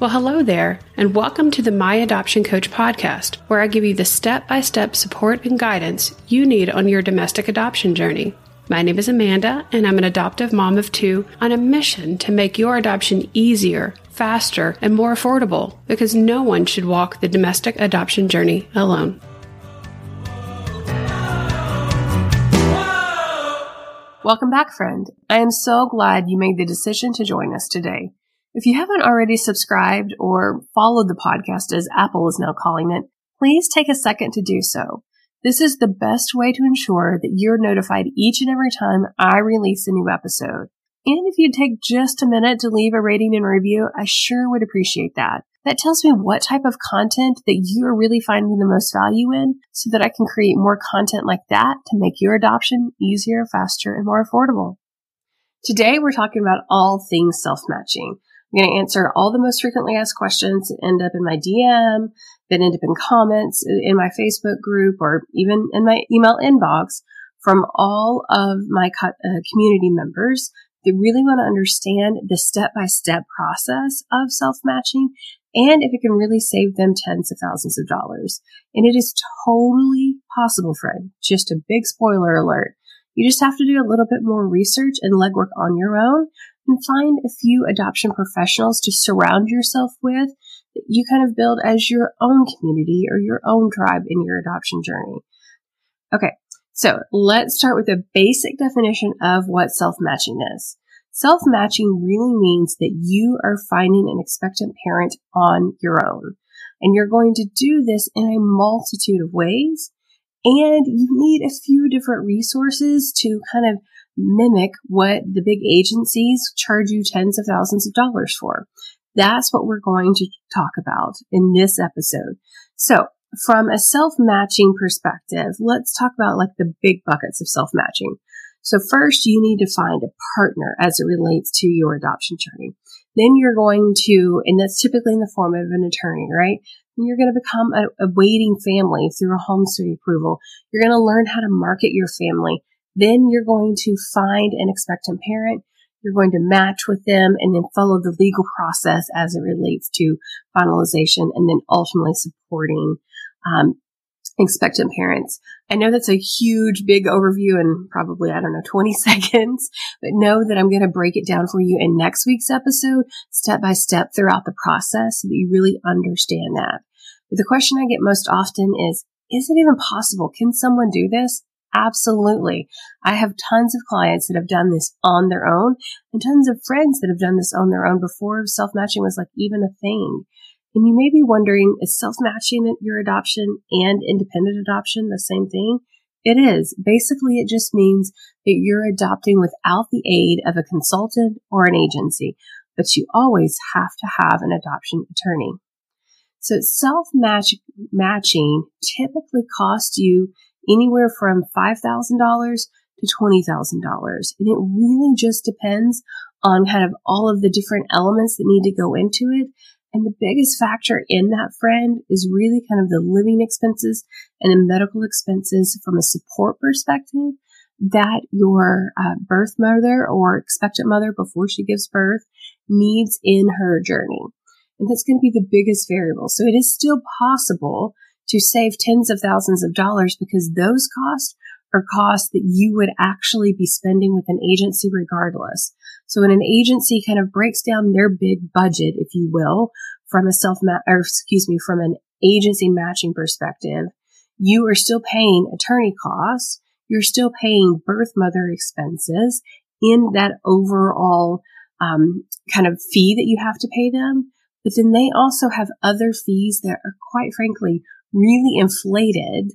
Well, hello there, and welcome to the My Adoption Coach podcast, where I give you the step by step support and guidance you need on your domestic adoption journey. My name is Amanda, and I'm an adoptive mom of two on a mission to make your adoption easier, faster, and more affordable because no one should walk the domestic adoption journey alone. Welcome back, friend. I am so glad you made the decision to join us today. If you haven't already subscribed or followed the podcast, as Apple is now calling it, please take a second to do so. This is the best way to ensure that you're notified each and every time I release a new episode. And if you'd take just a minute to leave a rating and review, I sure would appreciate that. That tells me what type of content that you are really finding the most value in so that I can create more content like that to make your adoption easier, faster, and more affordable. Today we're talking about all things self-matching. I'm going to answer all the most frequently asked questions that end up in my DM, that end up in comments in my Facebook group, or even in my email inbox from all of my co- uh, community members that really want to understand the step by step process of self matching and if it can really save them tens of thousands of dollars. And it is totally possible, friend. Just a big spoiler alert. You just have to do a little bit more research and legwork on your own and find a few adoption professionals to surround yourself with that you kind of build as your own community or your own tribe in your adoption journey. Okay, so let's start with a basic definition of what self matching is. Self matching really means that you are finding an expectant parent on your own. And you're going to do this in a multitude of ways. And you need a few different resources to kind of mimic what the big agencies charge you tens of thousands of dollars for. That's what we're going to talk about in this episode. So from a self-matching perspective, let's talk about like the big buckets of self-matching. So first you need to find a partner as it relates to your adoption journey. Then you're going to, and that's typically in the form of an attorney, right? You're going to become a, a waiting family through a home study approval. You're going to learn how to market your family. Then you're going to find an expectant parent. You're going to match with them and then follow the legal process as it relates to finalization and then ultimately supporting um, expectant parents. I know that's a huge, big overview and probably, I don't know, 20 seconds, but know that I'm going to break it down for you in next week's episode, step by step throughout the process so that you really understand that. But the question I get most often is, is it even possible? Can someone do this? Absolutely. I have tons of clients that have done this on their own and tons of friends that have done this on their own before self matching was like even a thing. And you may be wondering, is self matching your adoption and independent adoption the same thing? It is. Basically, it just means that you're adopting without the aid of a consultant or an agency, but you always have to have an adoption attorney. So self matching typically costs you anywhere from $5,000 to $20,000. And it really just depends on kind of all of the different elements that need to go into it. And the biggest factor in that friend is really kind of the living expenses and the medical expenses from a support perspective that your uh, birth mother or expectant mother before she gives birth needs in her journey. And that's going to be the biggest variable. So it is still possible to save tens of thousands of dollars because those costs are costs that you would actually be spending with an agency regardless. So when an agency kind of breaks down their big budget, if you will, from a self or excuse me, from an agency matching perspective, you are still paying attorney costs. You're still paying birth mother expenses in that overall um, kind of fee that you have to pay them. But then they also have other fees that are quite frankly really inflated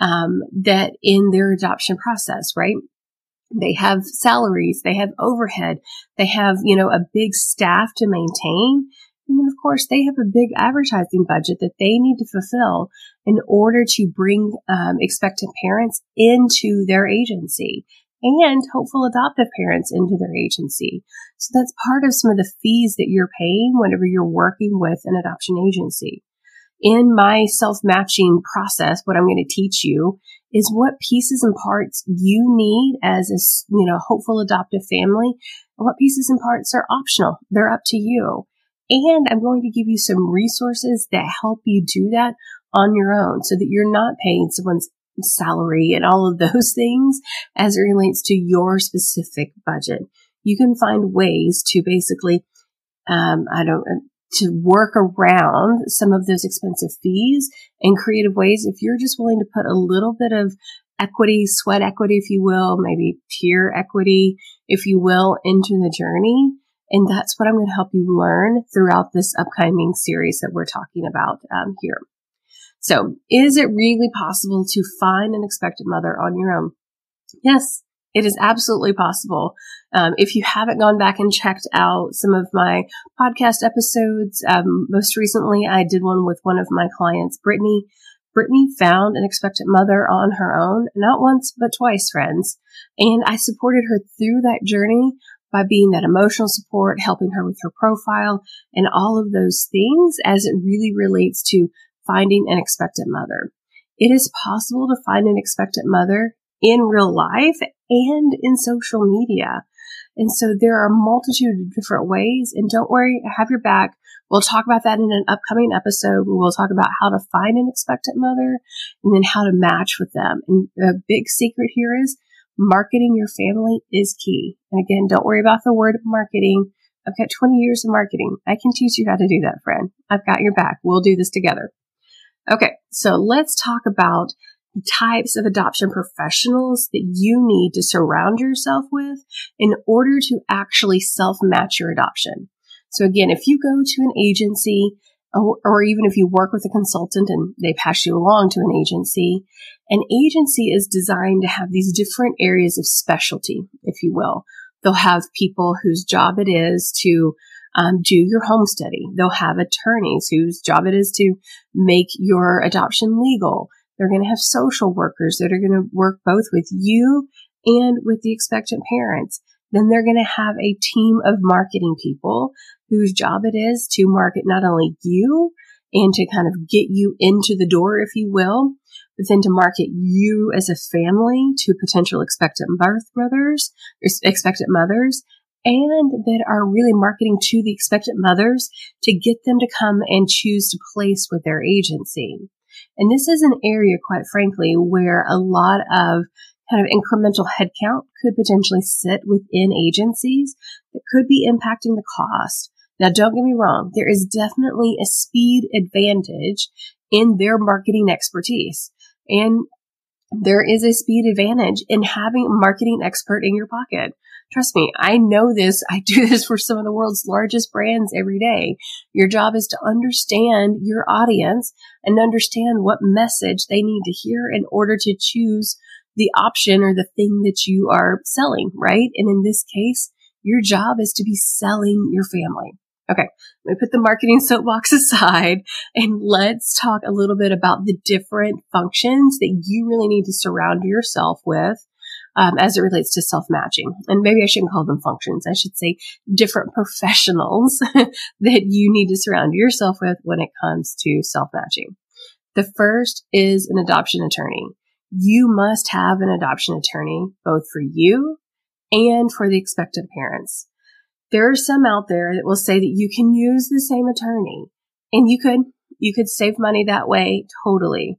um, that in their adoption process, right? They have salaries, they have overhead, they have, you know, a big staff to maintain. And then, of course, they have a big advertising budget that they need to fulfill in order to bring um, expectant parents into their agency and hopeful adoptive parents into their agency. So that's part of some of the fees that you're paying whenever you're working with an adoption agency in my self matching process, what I'm going to teach you is what pieces and parts you need as a, you know, hopeful adoptive family what pieces and parts are optional. They're up to you. And I'm going to give you some resources that help you do that on your own so that you're not paying someone's salary and all of those things as it relates to your specific budget. You can find ways to basically, um, I don't, to work around some of those expensive fees in creative ways. If you're just willing to put a little bit of equity, sweat equity, if you will, maybe tear equity, if you will, into the journey. And that's what I'm going to help you learn throughout this upcoming series that we're talking about um, here. So, is it really possible to find an expected mother on your own? Yes, it is absolutely possible. Um, if you haven't gone back and checked out some of my podcast episodes, um, most recently I did one with one of my clients, Brittany. Brittany found an expectant mother on her own, not once, but twice, friends. And I supported her through that journey by being that emotional support, helping her with her profile and all of those things as it really relates to finding an expectant mother. It is possible to find an expectant mother in real life and in social media. And so there are a multitude of different ways. And don't worry, I have your back. We'll talk about that in an upcoming episode. We will talk about how to find an expectant mother and then how to match with them. And a big secret here is marketing your family is key. And again, don't worry about the word marketing. I've got 20 years of marketing. I can teach you how to do that, friend. I've got your back. We'll do this together. Okay, so let's talk about the types of adoption professionals that you need to surround yourself with in order to actually self match your adoption. So again, if you go to an agency or, even if you work with a consultant and they pass you along to an agency, an agency is designed to have these different areas of specialty, if you will. They'll have people whose job it is to um, do your home study. They'll have attorneys whose job it is to make your adoption legal. They're going to have social workers that are going to work both with you and with the expectant parents. Then they're going to have a team of marketing people whose job it is to market not only you and to kind of get you into the door, if you will, but then to market you as a family to potential expectant birth mothers, expectant mothers, and that are really marketing to the expectant mothers to get them to come and choose to place with their agency. And this is an area, quite frankly, where a lot of kind of incremental headcount could potentially sit within agencies that could be impacting the cost. Now, don't get me wrong. There is definitely a speed advantage in their marketing expertise. And there is a speed advantage in having a marketing expert in your pocket. Trust me, I know this. I do this for some of the world's largest brands every day. Your job is to understand your audience and understand what message they need to hear in order to choose the option or the thing that you are selling, right? And in this case, your job is to be selling your family. Okay, let me put the marketing soapbox aside and let's talk a little bit about the different functions that you really need to surround yourself with um, as it relates to self matching. And maybe I shouldn't call them functions. I should say different professionals that you need to surround yourself with when it comes to self matching. The first is an adoption attorney. You must have an adoption attorney both for you and for the expectant parents. There are some out there that will say that you can use the same attorney and you could, you could save money that way totally.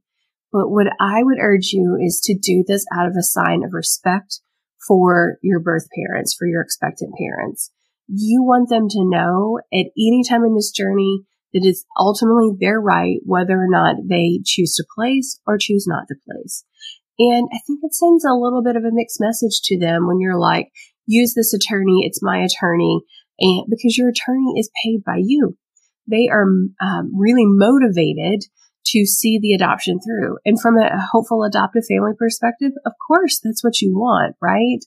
But what I would urge you is to do this out of a sign of respect for your birth parents, for your expectant parents. You want them to know at any time in this journey that it's ultimately their right whether or not they choose to place or choose not to place. And I think it sends a little bit of a mixed message to them when you're like, use this attorney, it's my attorney, and because your attorney is paid by you. They are um, really motivated to see the adoption through. And from a hopeful adoptive family perspective, of course, that's what you want, right?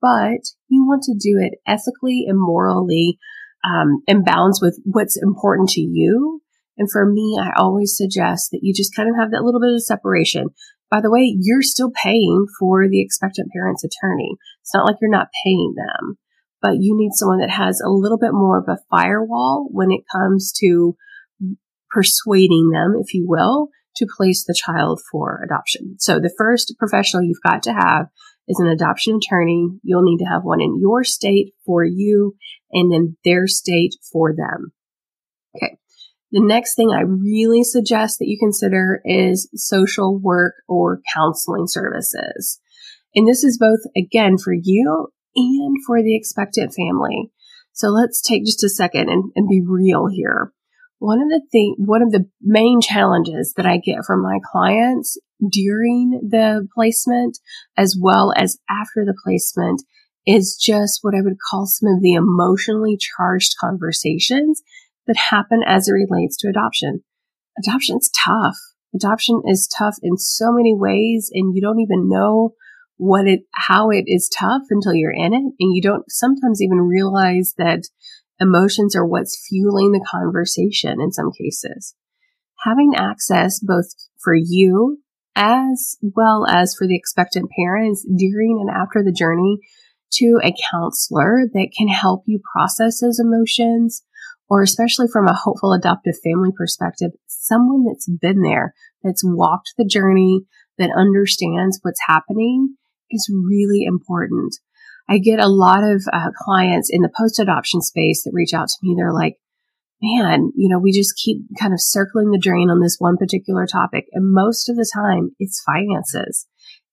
But you want to do it ethically and morally um, in balance with what's important to you. And for me, I always suggest that you just kind of have that little bit of separation. By the way, you're still paying for the expectant parent's attorney. It's not like you're not paying them, but you need someone that has a little bit more of a firewall when it comes to persuading them, if you will, to place the child for adoption. So the first professional you've got to have is an adoption attorney. You'll need to have one in your state for you and in their state for them. Okay. The next thing I really suggest that you consider is social work or counseling services. And this is both, again, for you and for the expectant family. So let's take just a second and, and be real here. One of the thing, one of the main challenges that I get from my clients during the placement as well as after the placement is just what I would call some of the emotionally charged conversations that happen as it relates to adoption. Adoption's tough. Adoption is tough in so many ways and you don't even know what it, how it is tough until you're in it. And you don't sometimes even realize that emotions are what's fueling the conversation in some cases. Having access both for you as well as for the expectant parents during and after the journey to a counselor that can help you process those emotions, or especially from a hopeful adoptive family perspective, someone that's been there, that's walked the journey, that understands what's happening is really important. I get a lot of uh, clients in the post adoption space that reach out to me. They're like, man, you know, we just keep kind of circling the drain on this one particular topic. And most of the time it's finances.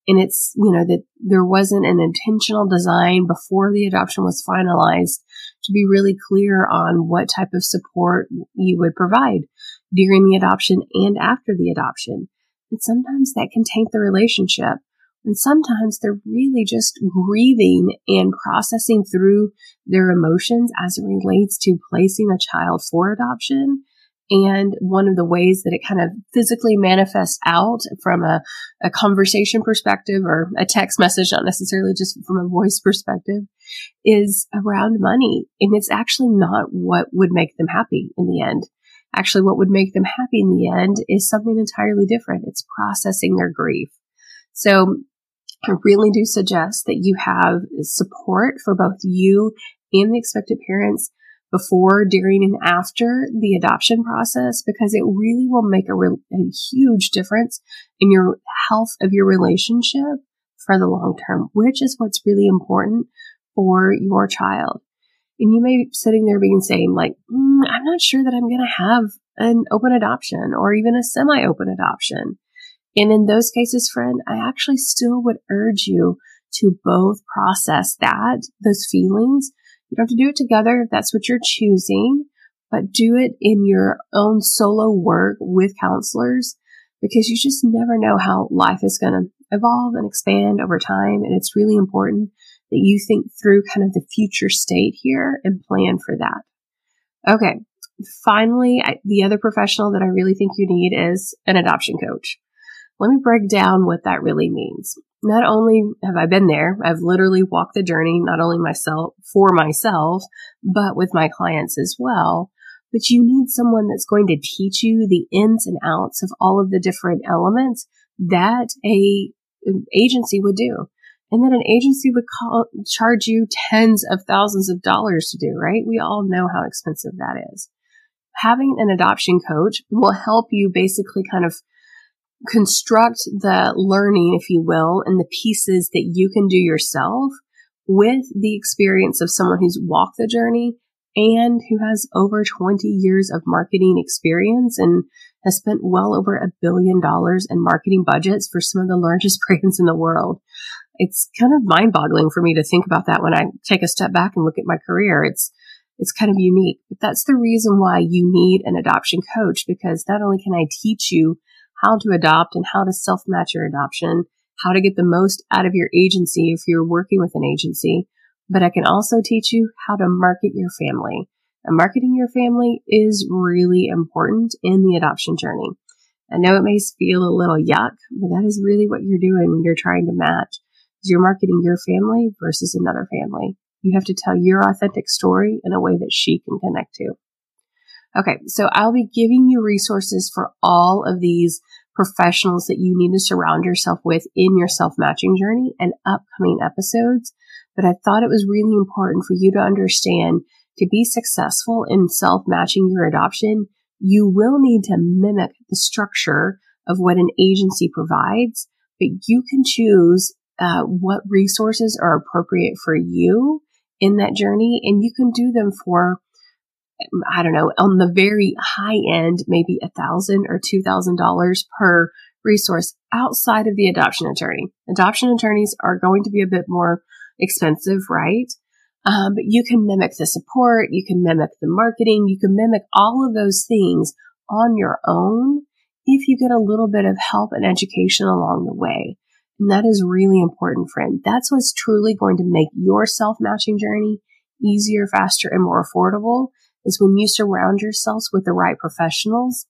And it's, you know, that there wasn't an intentional design before the adoption was finalized to be really clear on what type of support you would provide during the adoption and after the adoption. And sometimes that can taint the relationship. And sometimes they're really just grieving and processing through their emotions as it relates to placing a child for adoption. And one of the ways that it kind of physically manifests out from a, a conversation perspective or a text message, not necessarily just from a voice perspective, is around money. And it's actually not what would make them happy in the end. Actually, what would make them happy in the end is something entirely different. It's processing their grief. So I really do suggest that you have support for both you and the expected parents before, during, and after the adoption process because it really will make a, re- a huge difference in your health of your relationship for the long term, which is what's really important for your child. And you may be sitting there being saying like, mm, I'm not sure that I'm going to have an open adoption or even a semi open adoption. And in those cases, friend, I actually still would urge you to both process that, those feelings. You don't have to do it together if that's what you're choosing, but do it in your own solo work with counselors because you just never know how life is going to evolve and expand over time. And it's really important that you think through kind of the future state here and plan for that. Okay. Finally, I, the other professional that I really think you need is an adoption coach. Let me break down what that really means. Not only have I been there, I've literally walked the journey, not only myself, for myself, but with my clients as well. But you need someone that's going to teach you the ins and outs of all of the different elements that a agency would do and that an agency would call, charge you tens of thousands of dollars to do, right? We all know how expensive that is. Having an adoption coach will help you basically kind of construct the learning, if you will, and the pieces that you can do yourself with the experience of someone who's walked the journey and who has over 20 years of marketing experience and has spent well over a billion dollars in marketing budgets for some of the largest brands in the world. It's kind of mind boggling for me to think about that when I take a step back and look at my career. It's, it's kind of unique, but that's the reason why you need an adoption coach because not only can I teach you how to adopt and how to self match your adoption, how to get the most out of your agency if you're working with an agency. But I can also teach you how to market your family. And marketing your family is really important in the adoption journey. I know it may feel a little yuck, but that is really what you're doing when you're trying to match. Is you're marketing your family versus another family. You have to tell your authentic story in a way that she can connect to. Okay, so I'll be giving you resources for all of these professionals that you need to surround yourself with in your self matching journey and upcoming episodes. But I thought it was really important for you to understand to be successful in self matching your adoption, you will need to mimic the structure of what an agency provides, but you can choose uh, what resources are appropriate for you in that journey and you can do them for I don't know, on the very high end, maybe a thousand or two thousand dollars per resource outside of the adoption attorney. Adoption attorneys are going to be a bit more expensive, right? Um, but you can mimic the support, you can mimic the marketing, you can mimic all of those things on your own if you get a little bit of help and education along the way. And that is really important, friend. That's what's truly going to make your self matching journey easier, faster, and more affordable is when you surround yourselves with the right professionals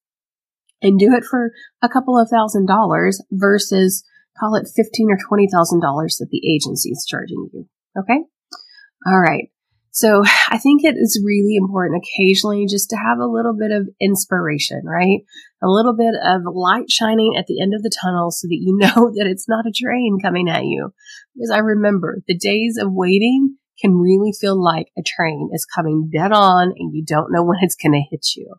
and do it for a couple of thousand dollars versus call it fifteen or twenty thousand dollars that the agency is charging you. Okay. All right. So I think it is really important occasionally just to have a little bit of inspiration, right? A little bit of light shining at the end of the tunnel so that you know that it's not a train coming at you. Because I remember the days of waiting can really feel like a train is coming dead on and you don't know when it's going to hit you.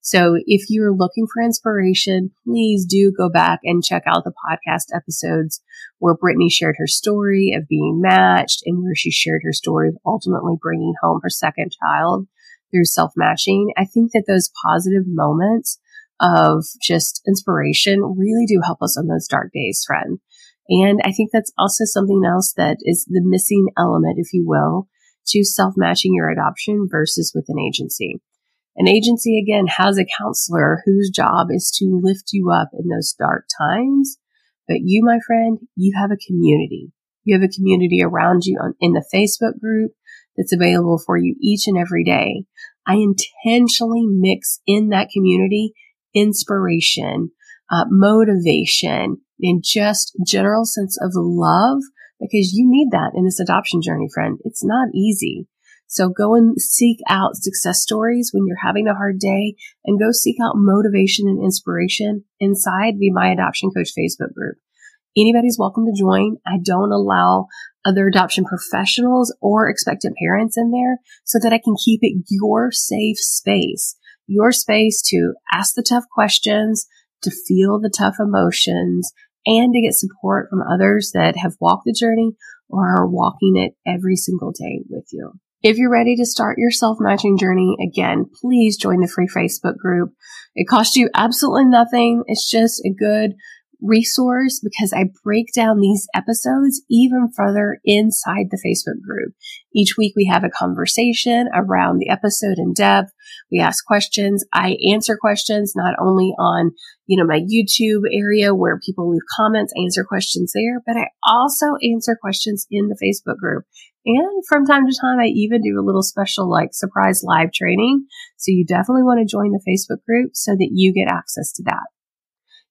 So if you're looking for inspiration, please do go back and check out the podcast episodes where Brittany shared her story of being matched and where she shared her story of ultimately bringing home her second child through self matching. I think that those positive moments of just inspiration really do help us on those dark days, friend. And I think that's also something else that is the missing element, if you will, to self matching your adoption versus with an agency. An agency, again, has a counselor whose job is to lift you up in those dark times. But you, my friend, you have a community. You have a community around you on, in the Facebook group that's available for you each and every day. I intentionally mix in that community inspiration, uh, motivation, and just general sense of love because you need that in this adoption journey, friend. It's not easy. So go and seek out success stories when you're having a hard day and go seek out motivation and inspiration inside the My Adoption Coach Facebook group. Anybody's welcome to join. I don't allow other adoption professionals or expectant parents in there so that I can keep it your safe space, your space to ask the tough questions, to feel the tough emotions, and to get support from others that have walked the journey or are walking it every single day with you. If you're ready to start your self matching journey, again, please join the free Facebook group. It costs you absolutely nothing. It's just a good resource because I break down these episodes even further inside the Facebook group. Each week we have a conversation around the episode in depth. We ask questions. I answer questions not only on, you know, my YouTube area where people leave comments, answer questions there, but I also answer questions in the Facebook group. And from time to time, I even do a little special like surprise live training. So you definitely want to join the Facebook group so that you get access to that.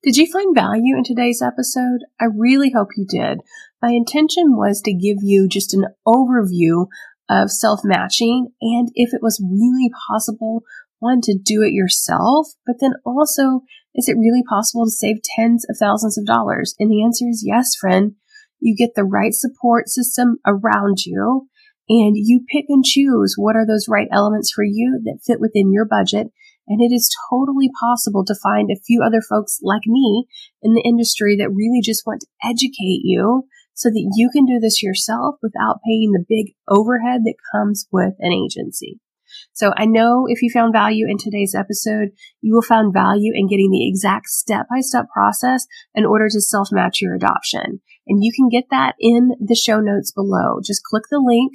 Did you find value in today's episode? I really hope you did. My intention was to give you just an overview of self matching and if it was really possible, one, to do it yourself, but then also, is it really possible to save tens of thousands of dollars? And the answer is yes, friend. You get the right support system around you and you pick and choose what are those right elements for you that fit within your budget and it is totally possible to find a few other folks like me in the industry that really just want to educate you so that you can do this yourself without paying the big overhead that comes with an agency. So I know if you found value in today's episode, you will find value in getting the exact step by step process in order to self match your adoption. And you can get that in the show notes below. Just click the link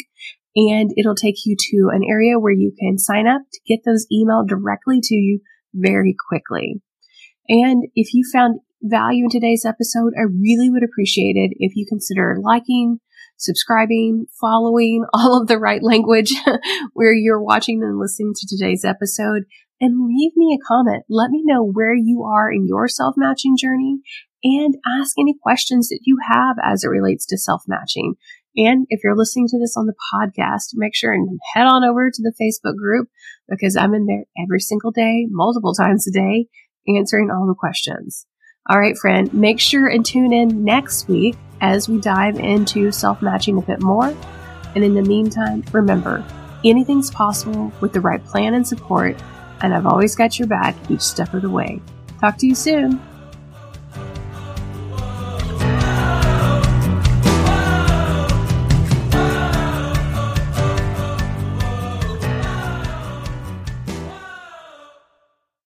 and it'll take you to an area where you can sign up to get those emailed directly to you very quickly. And if you found value in today's episode, I really would appreciate it if you consider liking, subscribing, following all of the right language where you're watching and listening to today's episode and leave me a comment. Let me know where you are in your self matching journey and ask any questions that you have as it relates to self matching. And if you're listening to this on the podcast, make sure and head on over to the Facebook group because I'm in there every single day, multiple times a day, answering all the questions. All right, friend, make sure and tune in next week as we dive into self matching a bit more. And in the meantime, remember, anything's possible with the right plan and support, and I've always got your back each step of the way. Talk to you soon.